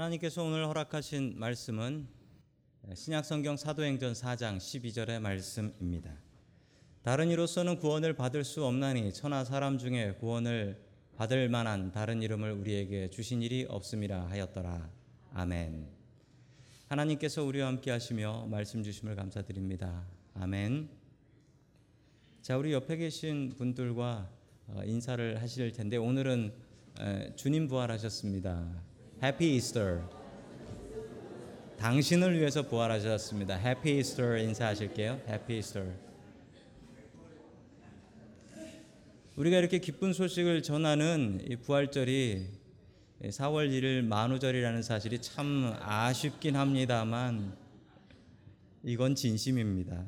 하나님께서 오늘 허락하신 말씀은 신약성경 사도행전 4장 12절의 말씀입니다. 다른 이로서는 구원을 받을 수 없나니 천하 사람 중에 구원을 받을 만한 다른 이름을 우리에게 주신 일이 없음이라 하였더라. 아멘. 하나님께서 우리와 함께 하시며 말씀 주심을 감사드립니다. 아멘. 자, 우리 옆에 계신 분들과 어, 인사를 하실 텐데 오늘은 주님 부활하셨습니다. 해피 이스터. 당신을 위해서 부활하셨습니다. 해피 이스터 인사하실게요. 해피 이스터. 우리가 이렇게 기쁜 소식을 전하는 이 부활절이 4월 1일 만우절이라는 사실이 참 아쉽긴 합니다만 이건 진심입니다.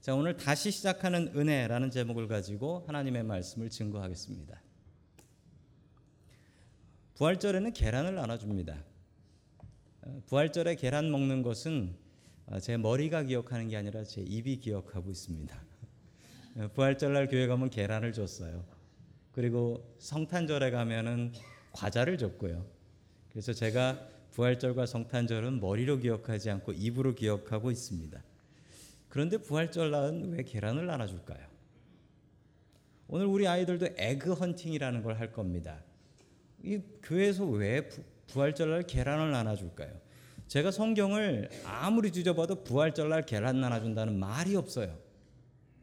자, 오늘 다시 시작하는 은혜라는 제목을 가지고 하나님의 말씀을 증거하겠습니다. 부활절에는 계란을 나눠줍니다. 어, 부활절에 계란 먹는 것은 어, 제 머리가 기억하는 게 아니라 제 입이 기억하고 있습니다. 어, 부활절날 교회 가면 계란을 줬어요. 그리고 성탄절에 가면은 과자를 줬고요. 그래서 제가 부활절과 성탄절은 머리로 기억하지 않고 입으로 기억하고 있습니다. 그런데 부활절 날은 왜 계란을 나눠줄까요? 오늘 우리 아이들도 에그 헌팅이라는 걸 할 겁니다. 이 교회에서 왜 부활절날 계란을 나눠줄까요? 제가 성경을 아무리 뒤져봐도 부활절날 계란 나눠준다는 말이 없어요.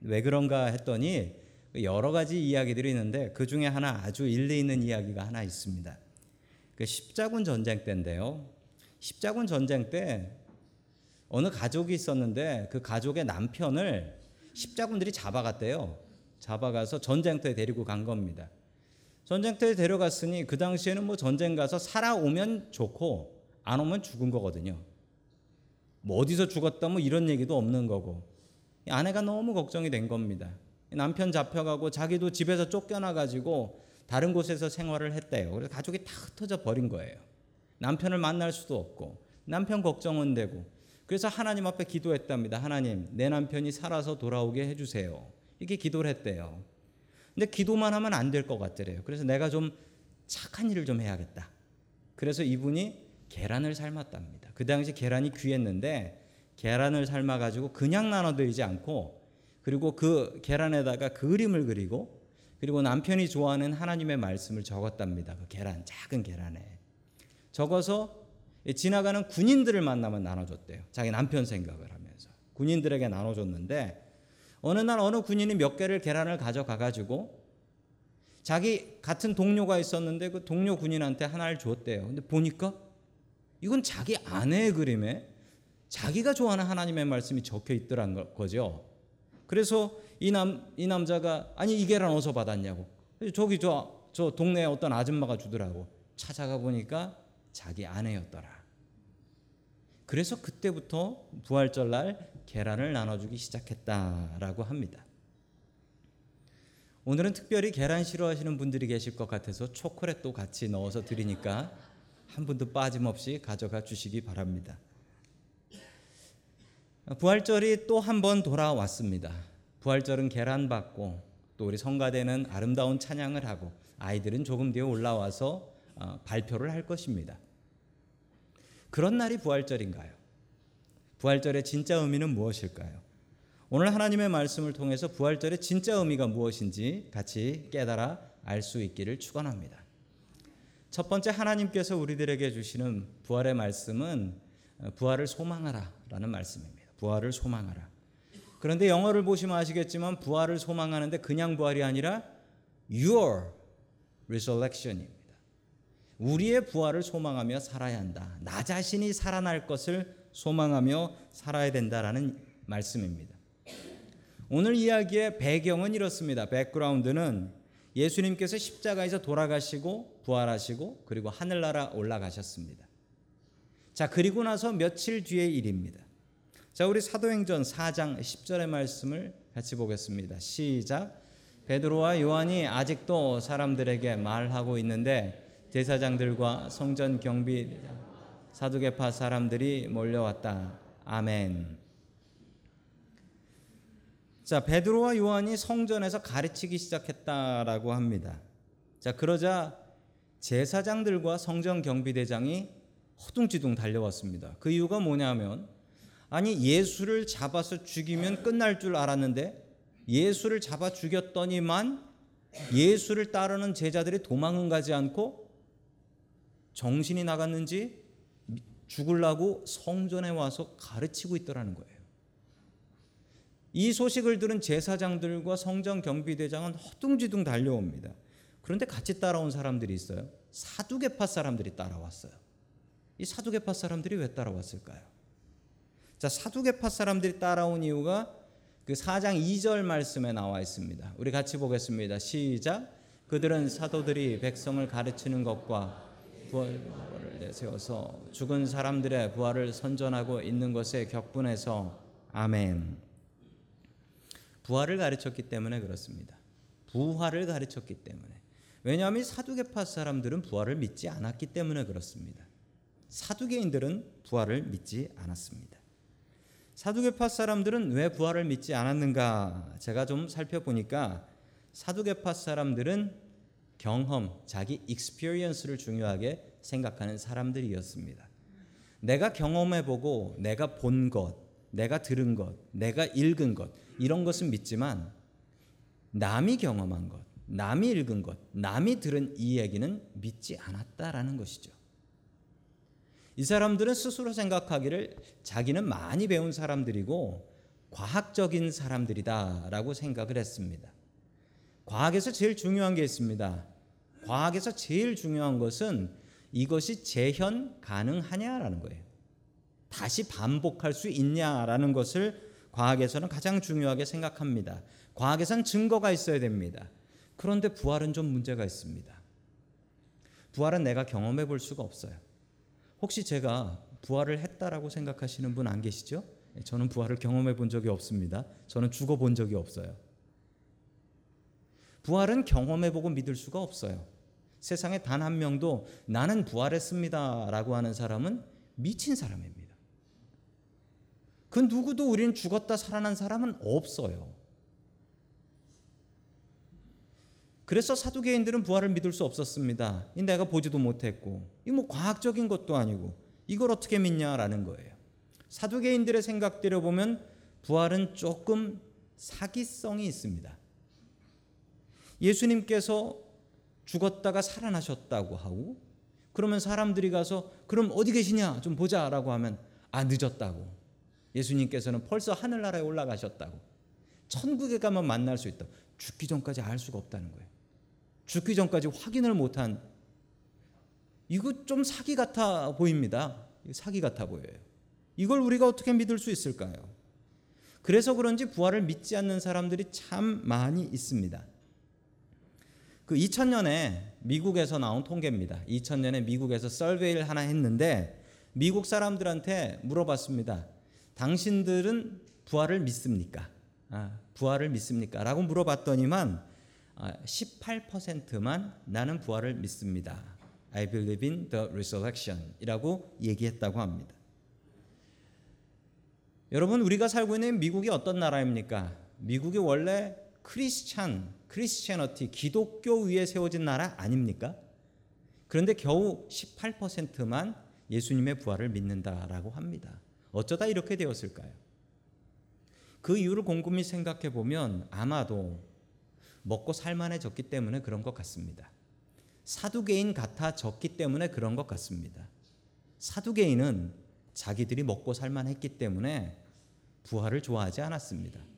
왜 그런가 했더니 여러 가지 이야기들이 있는데 그 중에 하나 아주 일리 있는 이야기가 하나 있습니다. 그 십자군 전쟁 때인데요. 십자군 전쟁 때 어느 가족이 있었는데 그 가족의 남편을 십자군들이 잡아갔대요. 잡아가서 전쟁터에 데리고 간 겁니다. 전쟁터에 데려갔으니 그 당시에는 뭐 전쟁 가서 살아오면 좋고 안 오면 죽은 거거든요. 뭐 어디서 죽었다 뭐 이런 얘기도 없는 거고 아내가 너무 걱정이 된 겁니다. 남편 잡혀가고 자기도 집에서 쫓겨나 가지고 다른 곳에서 생활을 했대요. 그래서 가족이 다 흩어져 버린 거예요. 남편을 만날 수도 없고 남편 걱정은 되고 그래서 하나님 앞에 기도했답니다. 하나님 내 남편이 살아서 돌아오게 해주세요. 이렇게 기도를 했대요. 근데 기도만 하면 안 될 것 같더래요. 그래서 내가 좀 착한 일을 좀 해야겠다. 그래서 이분이 계란을 삶았답니다. 그 당시 계란이 귀했는데 계란을 삶아 가지고 그냥 나눠드리지 않고 그리고 그 계란에다가 그림을 그리고 그리고 남편이 좋아하는 하나님의 말씀을 적었답니다. 그 계란 작은 계란에 적어서 지나가는 군인들을 만나면 나눠줬대요. 자기 남편 생각을 하면서 군인들에게 나눠줬는데 어느 날 어느 군인이 몇 개를 계란을 가져가 가지고 자기 같은 동료가 있었는데 그 동료 군인한테 하나를 줬대요. 근데 보니까 이건 자기 아내의 그림에 자기가 좋아하는 하나님의 말씀이 적혀 있더란 거죠. 그래서 이 남, 이 남자가 아니 이 계란 어디서 받았냐고. 저기 저, 저 동네에 어떤 아줌마가 주더라고. 찾아가 보니까 자기 아내였더라. 그래서 그때부터 부활절날 계란을 나눠주기 시작했다라고 합니다. 오늘은 특별히 계란 싫어하시는 분들이 계실 것 같아서 초콜릿도 같이 넣어서 드리니까 한 분도 빠짐없이 가져가 주시기 바랍니다. 부활절이 또 한 번 돌아왔습니다. 부활절은 계란 받고 또 우리 성가대는 아름다운 찬양을 하고 아이들은 조금 뒤에 올라와서 어, 발표를 할 것입니다. 그런 날이 부활절인가요? 부활절의 진짜 의미는 무엇일까요? 오늘 하나님의 말씀을 통해서 부활절의 진짜 의미가 무엇인지 같이 깨달아 알 수 있기를 축원합니다. 첫 번째 하나님께서 우리들에게 주시는 부활의 말씀은 부활을 소망하라라는 말씀입니다. 부활을 소망하라. 그런데 영어를 보시면 아시겠지만 부활을 소망하는데 그냥 부활이 아니라 your resurrection입니다. 우리의 부활을 소망하며 살아야 한다. 나 자신이 살아날 것을 소망하며 살아야 된다라는 말씀입니다. 오늘 이야기의 배경은 이렇습니다. 백그라운드는 예수님께서 십자가에서 돌아가시고 부활하시고 그리고 하늘나라 올라가셨습니다. 자, 그리고 나서 며칠 뒤의 일입니다. 자, 우리 사도행전 4장 10절의 말씀을 같이 보겠습니다. 시작. 베드로와 요한이 아직도 사람들에게 말하고 있는데 제사장들과 성전 경비 사두개파 사람들이 몰려왔다. 아멘. 자, 베드로와 요한이 성전에서 가르치기 시작했다라고 합니다. 자, 그러자 제사장들과 성전 경비대장이 허둥지둥 달려왔습니다. 그 이유가 뭐냐면 아니 예수를 잡아서 죽이면 끝날 줄 알았는데 예수를 잡아 죽였더니만 예수를 따르는 제자들이 도망은 가지 않고 정신이 나갔는지 죽으려고 성전에 와서 가르치고 있더라는 거예요. 이 소식을 들은 제사장들과 성전 경비대장은 허둥지둥 달려옵니다. 그런데 같이 따라온 사람들이 있어요. 사두개파 사람들이 따라왔어요. 이 사두개파 사람들이 왜 따라왔을까요? 자, 사두개파 사람들이 따라온 이유가 그 4장 2절 말씀에 나와 있습니다. 우리 같이 보겠습니다. 시작. 그들은 사도들이 백성을 가르치는 것과 내세워서 죽은 사람들의 부활을 선전하고 있는 것에 격분해서 아멘. 부활을 가르쳤기 때문에 그렇습니다. 부활을 가르쳤기 때문에. 왜냐하면 사두개파 사람들은 부활을 믿지 않았기 때문에 그렇습니다. 사두개인들은 부활을 믿지 않았습니다. 사두개파 사람들은 왜 부활을 믿지 않았는가? 제가 좀 살펴보니까 사두개파 사람들은 경험, 자기 experience를 중요하게 생각하는 사람들이었습니다. 내가 경험해 보고 내가 본 것, 내가 들은 것, 내가 읽은 것 이런 것은 믿지만 남이 경험한 것, 남이 읽은 것, 남이 들은 이 얘기는 믿지 않았다라는 것이죠. 이 사람들은 스스로 생각하기를 자기는 많이 배운 사람들이고 과학적인 사람들이다라고 생각을 했습니다. 과학에서 제일 중요한 게 있습니다. 과학에서 제일 중요한 것은 이것이 재현 가능하냐라는 거예요. 다시 반복할 수 있냐라는 것을 과학에서는 가장 중요하게 생각합니다. 과학에선 증거가 있어야 됩니다. 그런데 부활은 좀 문제가 있습니다. 부활은 내가 경험해 볼 수가 없어요. 혹시 제가 부활을 했다라고 생각하시는 분 안 계시죠? 저는 부활을 경험해 본 적이 없습니다. 저는 죽어 본 적이 없어요. 부활은 경험해 보고 믿을 수가 없어요. 세상에 단 한 명도 나는 부활했습니다 라고 하는 사람은 미친 사람입니다. 그 누구도 우리는 죽었다 살아난 사람은 없어요. 그래서 사두개인들은 부활을 믿을 수 없었습니다. 내가 보지도 못했고, 이뭐 과학적인 것도 아니고, 이걸 어떻게 믿냐라는 거예요. 사두개인들의 생각대로 보면 부활은 조금 사기성이 있습니다. 예수님께서 죽었다가 살아나셨다고 하고, 그러면 사람들이 가서 그럼 어디 계시냐 좀 보자라고 하면 아 늦었다고. 예수님께서는 벌써 하늘나라에 올라가셨다고. 천국에 가면 만날 수 있다. 죽기 전까지 알 수가 없다는 거예요. 죽기 전까지 확인을 못한 이거 좀 사기 같아 보입니다. 사기 같아 보여요. 이걸 우리가 어떻게 믿을 수 있을까요? 그래서 그런지 부활을 믿지 않는 사람들이 참 많이 있습니다. 그 2000년에 미국에서 나온 통계입니다. 2000년에 미국에서 설베이를 하나 했는데 미국 사람들한테 물어봤습니다. 당신들은 부활을 믿습니까? 아, 부활을 믿습니까? 라고 물어봤더니만 18%만 아, 나는 부활을 믿습니다. I believe in the resurrection 이라고 얘기했다고 합니다. 여러분 우리가 살고 있는 미국이 어떤 나라입니까? 미국이 원래 크리스찬, 크리스천어티, 기독교 위에 세워진 나라 아닙니까? 그런데 겨우 18%만 예수님의 부활을 믿는다라고 합니다. 어쩌다 이렇게 되었을까요? 그 이유를 곰곰이 생각해 보면 아마도 먹고 살만해졌기 때문에 그런 것 같습니다. 사두개인 같아졌기 때문에 그런 것 같습니다. 사두개인은 자기들이 먹고 살만했기 때문에 부활을 좋아하지 않았습니다.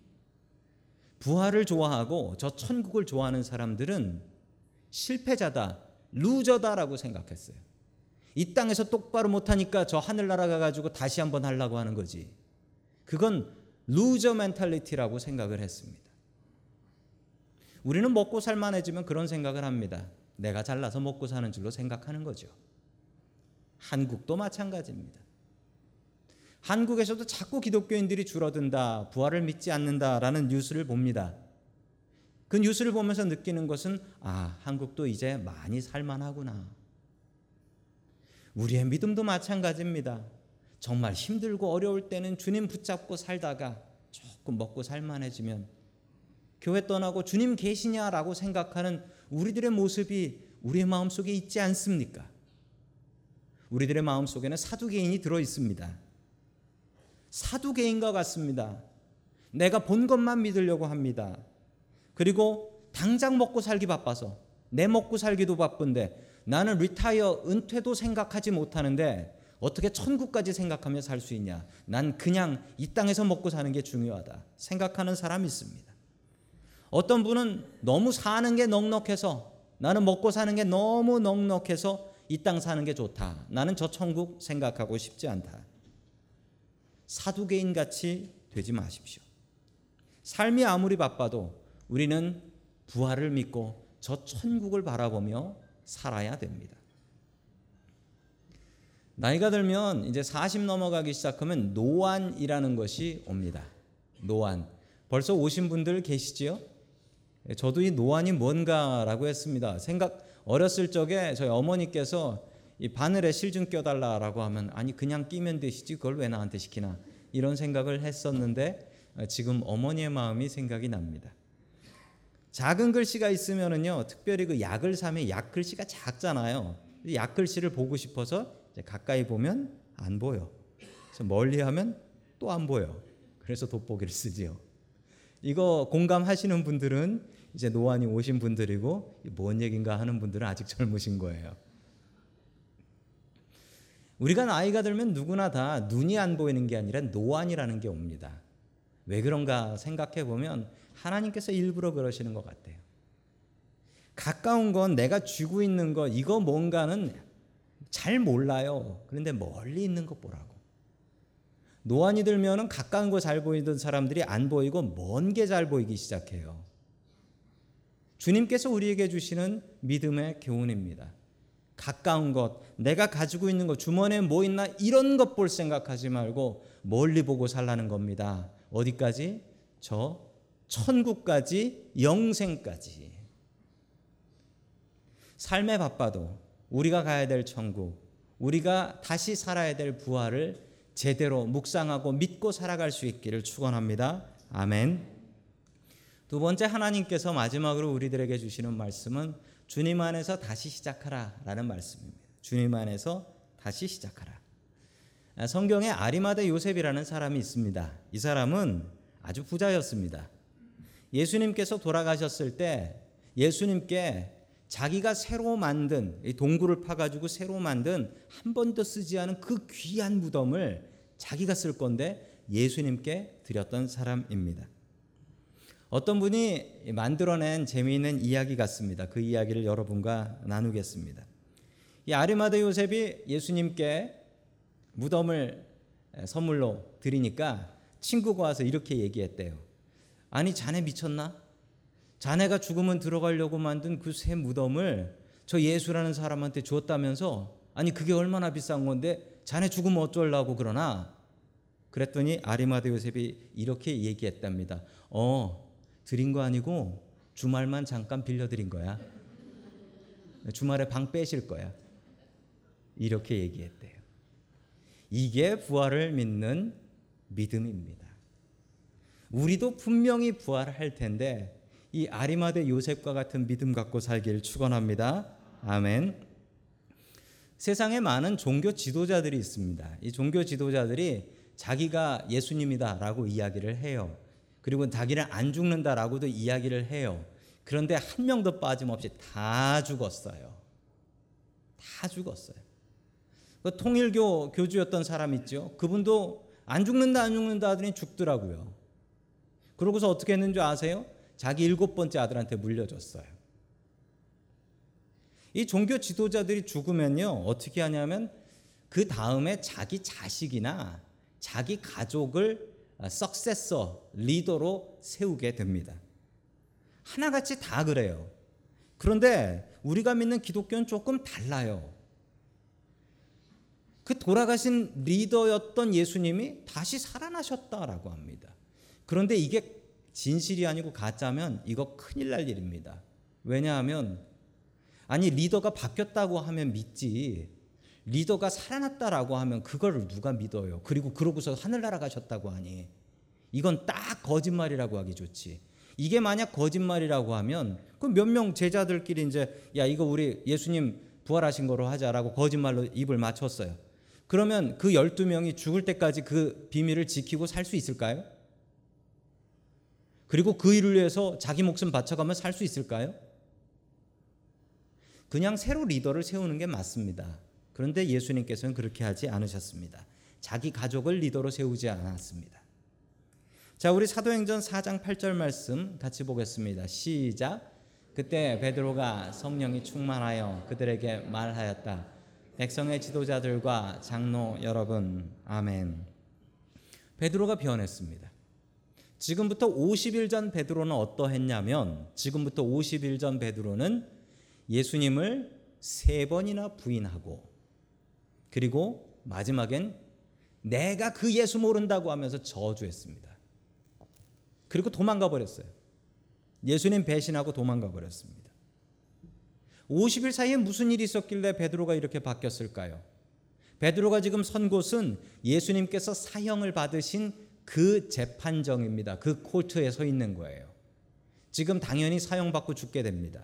부활을 좋아하고 저 천국을 좋아하는 사람들은 실패자다, loser다라고 생각했어요. 이 땅에서 똑바로 못하니까 저 하늘나라 가가지고 다시 한번 하려고 하는 거지. 그건 loser mentality라고 생각을 했습니다. 우리는 먹고 살만해지면 그런 생각을 합니다. 내가 잘나서 먹고 사는 줄로 생각하는 거죠. 한국도 마찬가지입니다. 한국에서도 자꾸 기독교인들이 줄어든다, 부활을 믿지 않는다라는 뉴스를 봅니다. 그 뉴스를 보면서 느끼는 것은 아, 한국도 이제 많이 살만하구나. 우리의 믿음도 마찬가지입니다. 정말 힘들고 어려울 때는 주님 붙잡고 살다가 조금 먹고 살만해지면 교회 떠나고 주님 계시냐라고 생각하는 우리들의 모습이 우리의 마음 속에 있지 않습니까? 우리들의 마음 속에는 사두개인이 들어 있습니다. 사두개인과 같습니다. 내가 본 것만 믿으려고 합니다. 그리고 당장 먹고 살기 바빠서 내 먹고 살기도 바쁜데 나는 리타이어 은퇴도 생각하지 못하는데 어떻게 천국까지 생각하며 살 수 있냐? 난 그냥 이 땅에서 먹고 사는 게 중요하다. 생각하는 사람이 있습니다. 어떤 분은 너무 사는 게 넉넉해서 나는 먹고 사는 게 너무 넉넉해서 이 땅 사는 게 좋다. 나는 저 천국 생각하고 싶지 않다. 사두개인 같이 되지 마십시오. 삶이 아무리 바빠도 우리는 부활을 믿고 저 천국을 바라보며 살아야 됩니다. 나이가 들면 이제 40 넘어가기 시작하면 노안이라는 것이 옵니다. 노안. 벌써 오신 분들 계시지요? 저도 이 노안이 뭔가라고 했습니다. 생각 어렸을 적에 저희 어머니께서 이 바늘에 실 좀 껴달라라고 하면 아니 그냥 끼면 되시지 그걸 왜 나한테 시키나 이런 생각을 했었는데 지금 어머니의 마음이 생각이 납니다. 작은 글씨가 있으면은요 특별히 그 약을 사면 약 글씨가 작잖아요. 약 글씨를 보고 싶어서 가까이 보면 안 보여. 멀리 하면 또 안 보여. 그래서 돋보기를 쓰지요. 이거 공감하시는 분들은 이제 노안이 오신 분들이고 뭔 얘긴가 하는 분들은 아직 젊으신 거예요. 우리가 나이가 들면 누구나 다 눈이 안 보이는 게 아니라 노안이라는 게 옵니다. 왜 그런가 생각해 보면 하나님께서 일부러 그러시는 것 같아요. 가까운 건 내가 쥐고 있는 거 이거 뭔가는 잘 몰라요. 그런데 멀리 있는 것 보라고. 노안이 들면은 가까운 거 잘 보이던 사람들이 안 보이고 먼 게 잘 보이기 시작해요. 주님께서 우리에게 주시는 믿음의 교훈입니다. 가까운 것, 내가 가지고 있는 것, 주머니에 뭐 있나 이런 것 볼 생각하지 말고 멀리 보고 살라는 겁니다. 어디까지? 저 천국까지, 영생까지. 삶에 바빠도 우리가 가야 될 천국, 우리가 다시 살아야 될 부활을 제대로 묵상하고 믿고 살아갈 수 있기를 축원합니다. 아멘. 두 번째 하나님께서 마지막으로 우리들에게 주시는 말씀은 주님 안에서 다시 시작하라라는 말씀입니다. 주님 안에서 다시 시작하라. 성경에 아리마대 요셉이라는 사람이 있습니다. 이 사람은 아주 부자였습니다. 예수님께서 돌아가셨을 때 예수님께 자기가 새로 만든 동굴을 파가지고 새로 만든 한 번도 쓰지 않은 그 귀한 무덤을 자기가 쓸 건데 예수님께 드렸던 사람입니다. 어떤 분이 만들어낸 재미있는 이야기 같습니다. 그 이야기를 여러분과 나누겠습니다. 이 아리마대 요셉이 예수님께 무덤을 선물로 드리니까 친구가 와서 이렇게 얘기했대요. 아니 자네 미쳤나? 자네가 죽으면 들어가려고 만든 그 새 무덤을 저 예수라는 사람한테 줬다면서 아니 그게 얼마나 비싼 건데 자네 죽으면 어쩌려고 그러나 그랬더니 아리마대 요셉이 이렇게 얘기했답니다. 어 드린 거 아니고 주말만 잠깐 빌려드린 거야. 주말에 방 빼실 거야. 이렇게 얘기했대요. 이게 부활을 믿는 믿음입니다. 우리도 분명히 부활할 텐데 이 아리마대 요셉과 같은 믿음 갖고 살기를 축원합니다. 아멘. 세상에 많은 종교 지도자들이 있습니다. 이 종교 지도자들이 자기가 예수님이다라고 이야기를 해요. 그리고 자기는 안 죽는다라고도 이야기를 해요. 그런데 한 명도 빠짐없이 다 죽었어요. 다 죽었어요. 그 통일교 교주였던 사람 있죠. 그분도 안 죽는다 안 죽는다 하더니 죽더라고요. 그러고서 어떻게 했는지 아세요? 자기 일곱 번째 아들한테 물려줬어요. 이 종교 지도자들이 죽으면요 어떻게 하냐면 그 다음에 자기 자식이나 자기 가족을 석세서 리더로 세우게 됩니다. 하나같이 다 그래요. 그런데 우리가 믿는 기독교는 조금 달라요. 그 돌아가신 리더였던 예수님이 다시 살아나셨다라고 합니다. 그런데 이게 진실이 아니고 가짜면 이거 큰일 날 일입니다. 왜냐하면 아니 리더가 바뀌었다고 하면 믿지 리더가 살아났다라고 하면 그거를 누가 믿어요? 그리고 그러고서 하늘나라 가셨다고 하니 이건 딱 거짓말이라고 하기 좋지. 이게 만약 거짓말이라고 하면 그 몇 명 제자들끼리 이제 야 이거 우리 예수님 부활하신 거로 하자라고 거짓말로 입을 맞췄어요. 그러면 그 12명이 죽을 때까지 그 비밀을 지키고 살 수 있을까요? 그리고 그 일을 위해서 자기 목숨 바쳐가며 살 수 있을까요? 그냥 새로 리더를 세우는 게 맞습니다. 그런데 예수님께서는 그렇게 하지 않으셨습니다. 자기 가족을 리더로 세우지 않았습니다. 자, 우리 사도행전 4장 8절 말씀 같이 보겠습니다. 시작. 그때 베드로가 성령이 충만하여 그들에게 말하였다. 백성의 지도자들과 장로 여러분, 아멘. 베드로가 변했습니다. 지금부터 50일 전 베드로는 어떠했냐면 지금부터 50일 전 베드로는 예수님을 세 번이나 부인하고 그리고 마지막엔 내가 그 예수 모른다고 하면서 저주했습니다. 그리고 도망가 버렸어요. 예수님 배신하고 도망가 버렸습니다. 50일 사이에 무슨 일이 있었길래 베드로가 이렇게 바뀌었을까요? 베드로가 지금 선 곳은 예수님께서 사형을 받으신 그 재판정입니다. 그 코트에 서 있는 거예요. 지금 당연히 사형받고 죽게 됩니다.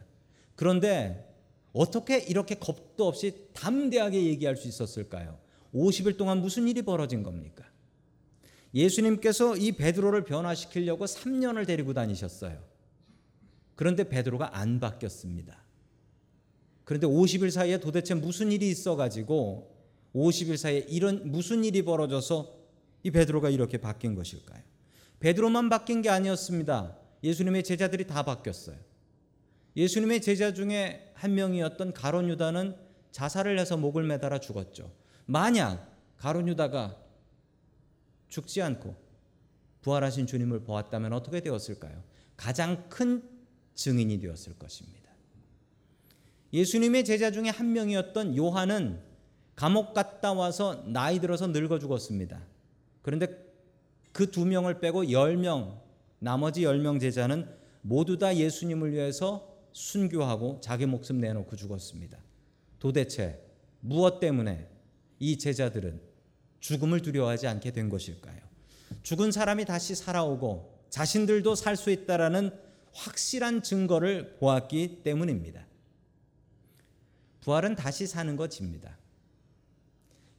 그런데 어떻게 이렇게 겁도 없이 담대하게 얘기할 수 있었을까요? 50일 동안 무슨 일이 벌어진 겁니까? 예수님께서 이 베드로를 변화시키려고 3년을 데리고 다니셨어요. 그런데 베드로가 안 바뀌었습니다. 그런데 50일 사이에 도대체 무슨 일이 있어 가지고 50일 사이에 이런 무슨 일이 벌어져서 이 베드로가 이렇게 바뀐 것일까요? 베드로만 바뀐 게 아니었습니다. 예수님의 제자들이 다 바뀌었어요. 예수님의 제자 중에 한 명이었던 가론 유다는 자살을 해서 목을 매달아 죽었죠. 만약 가론 유다가 죽지 않고 부활하신 주님을 보았다면 어떻게 되었을까요? 가장 큰 증인이 되었을 것입니다. 예수님의 제자 중에 한 명이었던 요한은 감옥 갔다 와서 나이 들어서 늙어 죽었습니다. 그런데 그 두 명을 빼고 열 명 나머지 열 명 제자는 모두 다 예수님을 위해서 순교하고 자기 목숨 내놓고 죽었습니다. 도대체 무엇 때문에 이 제자들은 죽음을 두려워하지 않게 된 것일까요? 죽은 사람이 다시 살아오고 자신들도 살 수 있다라는 확실한 증거를 보았기 때문입니다. 부활은 다시 사는 것입니다.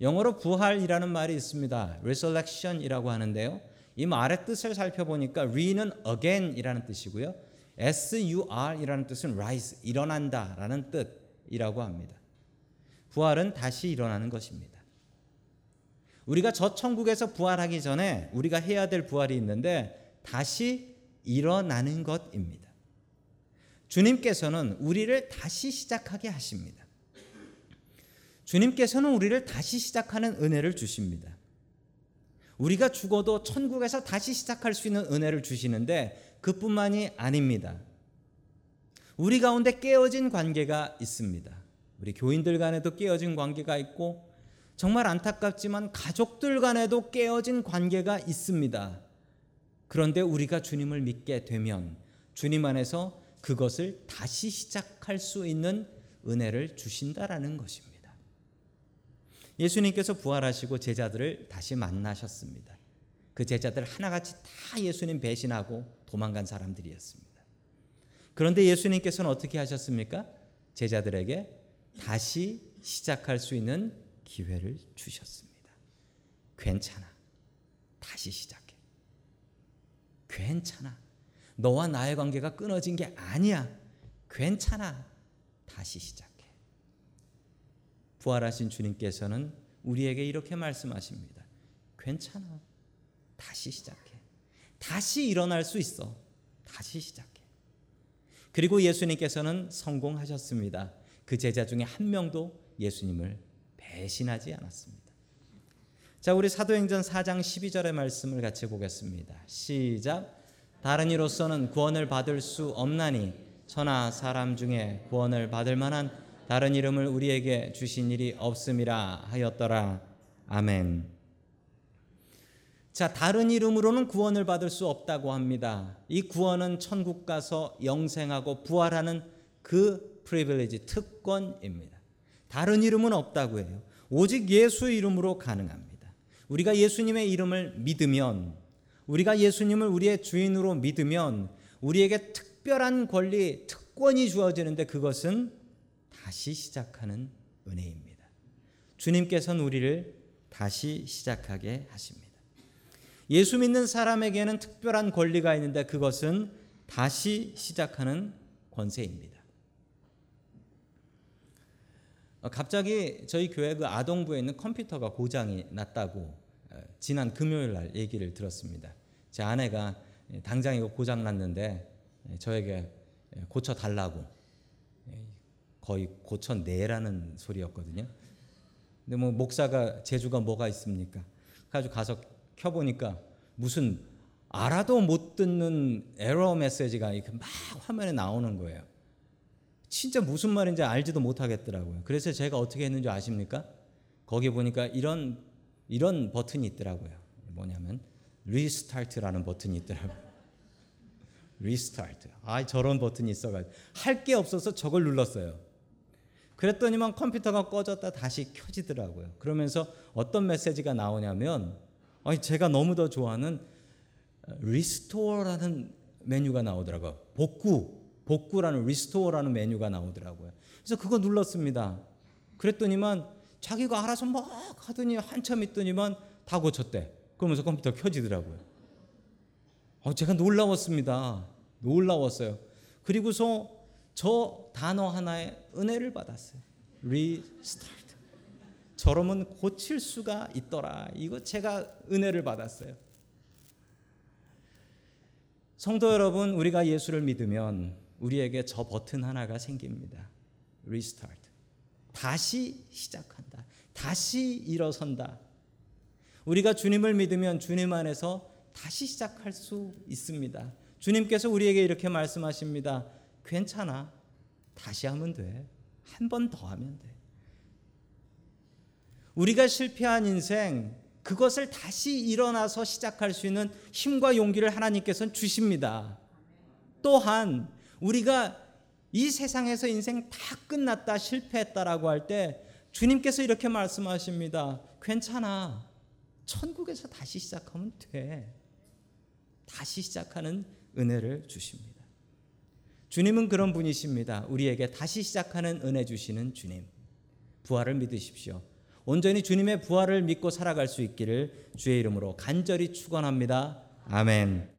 영어로 부활이라는 말이 있습니다. resurrection이라고 하는데요. 이 말의 뜻을 살펴보니까 re는 again이라는 뜻이고요. Sur이라는 뜻은 rise, 일어난다라는 뜻이라고 합니다. 부활은 다시 일어나는 것입니다. 우리가 저 천국에서 부활하기 전에 우리가 해야 될 부활이 있는데 다시 일어나는 것입니다. 주님께서는 우리를 다시 시작하게 하십니다. 주님께서는 우리를 다시 시작하는 은혜를 주십니다. 우리가 죽어도 천국에서 다시 시작할 수 있는 은혜를 주시는데 그뿐만이 아닙니다. 우리 가운데 깨어진 관계가 있습니다. 우리 교인들 간에도 깨어진 관계가 있고 정말 안타깝지만 가족들 간에도 깨어진 관계가 있습니다. 그런데 우리가 주님을 믿게 되면 주님 안에서 그것을 다시 시작할 수 있는 은혜를 주신다라는 것입니다. 예수님께서 부활하시고 제자들을 다시 만나셨습니다. 그 제자들 하나같이 다 예수님 배신하고 도망간 사람들이었습니다. 그런데 예수님께서는 어떻게 하셨습니까? 제자들에게 다시 시작할 수 있는 기회를 주셨습니다. 괜찮아. 다시 시작해. 괜찮아. 너와 나의 관계가 끊어진 게 아니야. 괜찮아. 다시 시작해. 부활하신 주님께서는 우리에게 이렇게 말씀하십니다. 괜찮아. 다시 시작해. 다시 일어날 수 있어. 다시 시작해. 그리고 예수님께서는 성공하셨습니다. 그 제자 중에 한 명도 예수님을 배신하지 않았습니다. 자, 우리 사도행전 4장 12절의 말씀을 같이 보겠습니다. 시작. 다른 이로서는 구원을 받을 수 없나니 천하 사람 중에 구원을 받을 만한 다른 이름을 우리에게 주신 일이 없음이라 하였더라. 아멘. 자, 다른 이름으로는 구원을 받을 수 없다고 합니다. 이 구원은 천국 가서 영생하고 부활하는 그 프리빌리지 특권입니다. 다른 이름은 없다고 해요. 오직 예수 이름으로 가능합니다. 우리가 예수님의 이름을 믿으면 우리가 예수님을 우리의 주인으로 믿으면 우리에게 특별한 권리, 특권이 주어지는데 그것은 다시 시작하는 은혜입니다. 주님께서는 우리를 다시 시작하게 하십니다. 예수 믿는 사람에게는 특별한 권리가 있는데 그것은 다시 시작하는 권세입니다. 어, 갑자기 저희 교회 그 아동부에 있는 컴퓨터가 고장이 났다고 어, 지난 금요일 날 얘기를 들었습니다. 제 아내가 당장 이거 고장 났는데 저에게 고쳐 달라고 거의 고쳐 내라는 소리였거든요. 근데 뭐 목사가 재주가 뭐가 있습니까? 가지고 가서 켜 보니까 무슨 알아도 못 듣는 에러 메시지가 이렇게 막 화면에 나오는 거예요. 진짜 무슨 말인지 알지도 못하겠더라고요. 그래서 제가 어떻게 했는지 아십니까? 거기 보니까 이런 이런 버튼이 있더라고요. 뭐냐면 restart라는 버튼이 있더라고요. restart. 아, 저런 버튼이 있어가지고 할 게 없어서 저걸 눌렀어요. 그랬더니만 컴퓨터가 꺼졌다 다시 켜지더라고요. 그러면서 어떤 메시지가 나오냐면, 아니 제가 너무 더 좋아하는 restore라는 메뉴가 나오더라고요. 복구, 복구라는 restore라는 메뉴가 나오더라고요. 그래서 그거 눌렀습니다. 그랬더니만 자기가 알아서 막 하더니 한참 있더니만 다 고쳤대. 그러면서 컴퓨터 켜지더라고요. 어, 제가 놀라웠습니다. 놀라웠어요. 그리고서 저 단어 하나에 은혜를 받았어요. restart. 저러면 고칠 수가 있더라. 이거 제가 은혜를 받았어요. 성도 여러분, 우리가 예수를 믿으면 우리에게 저 버튼 하나가 생깁니다. restart. 다시 시작한다. 다시 일어선다. 우리가 주님을 믿으면 주님 안에서 다시 시작할 수 있습니다. 주님께서 우리에게 이렇게 말씀하십니다. 괜찮아. 다시 하면 돼. 한 번 더 하면 돼. 우리가 실패한 인생, 그것을 다시 일어나서 시작할 수 있는 힘과 용기를 하나님께서는 주십니다. 또한 우리가 이 세상에서 인생 다 끝났다, 실패했다라고 할 때 주님께서 이렇게 말씀하십니다. 괜찮아. 천국에서 다시 시작하면 돼. 다시 시작하는 은혜를 주십니다. 주님은 그런 분이십니다. 우리에게 다시 시작하는 은혜 주시는 주님. 부활을 믿으십시오. 온전히 주님의 부활을 믿고 살아갈 수 있기를 주의 이름으로 간절히 축원합니다. 아멘.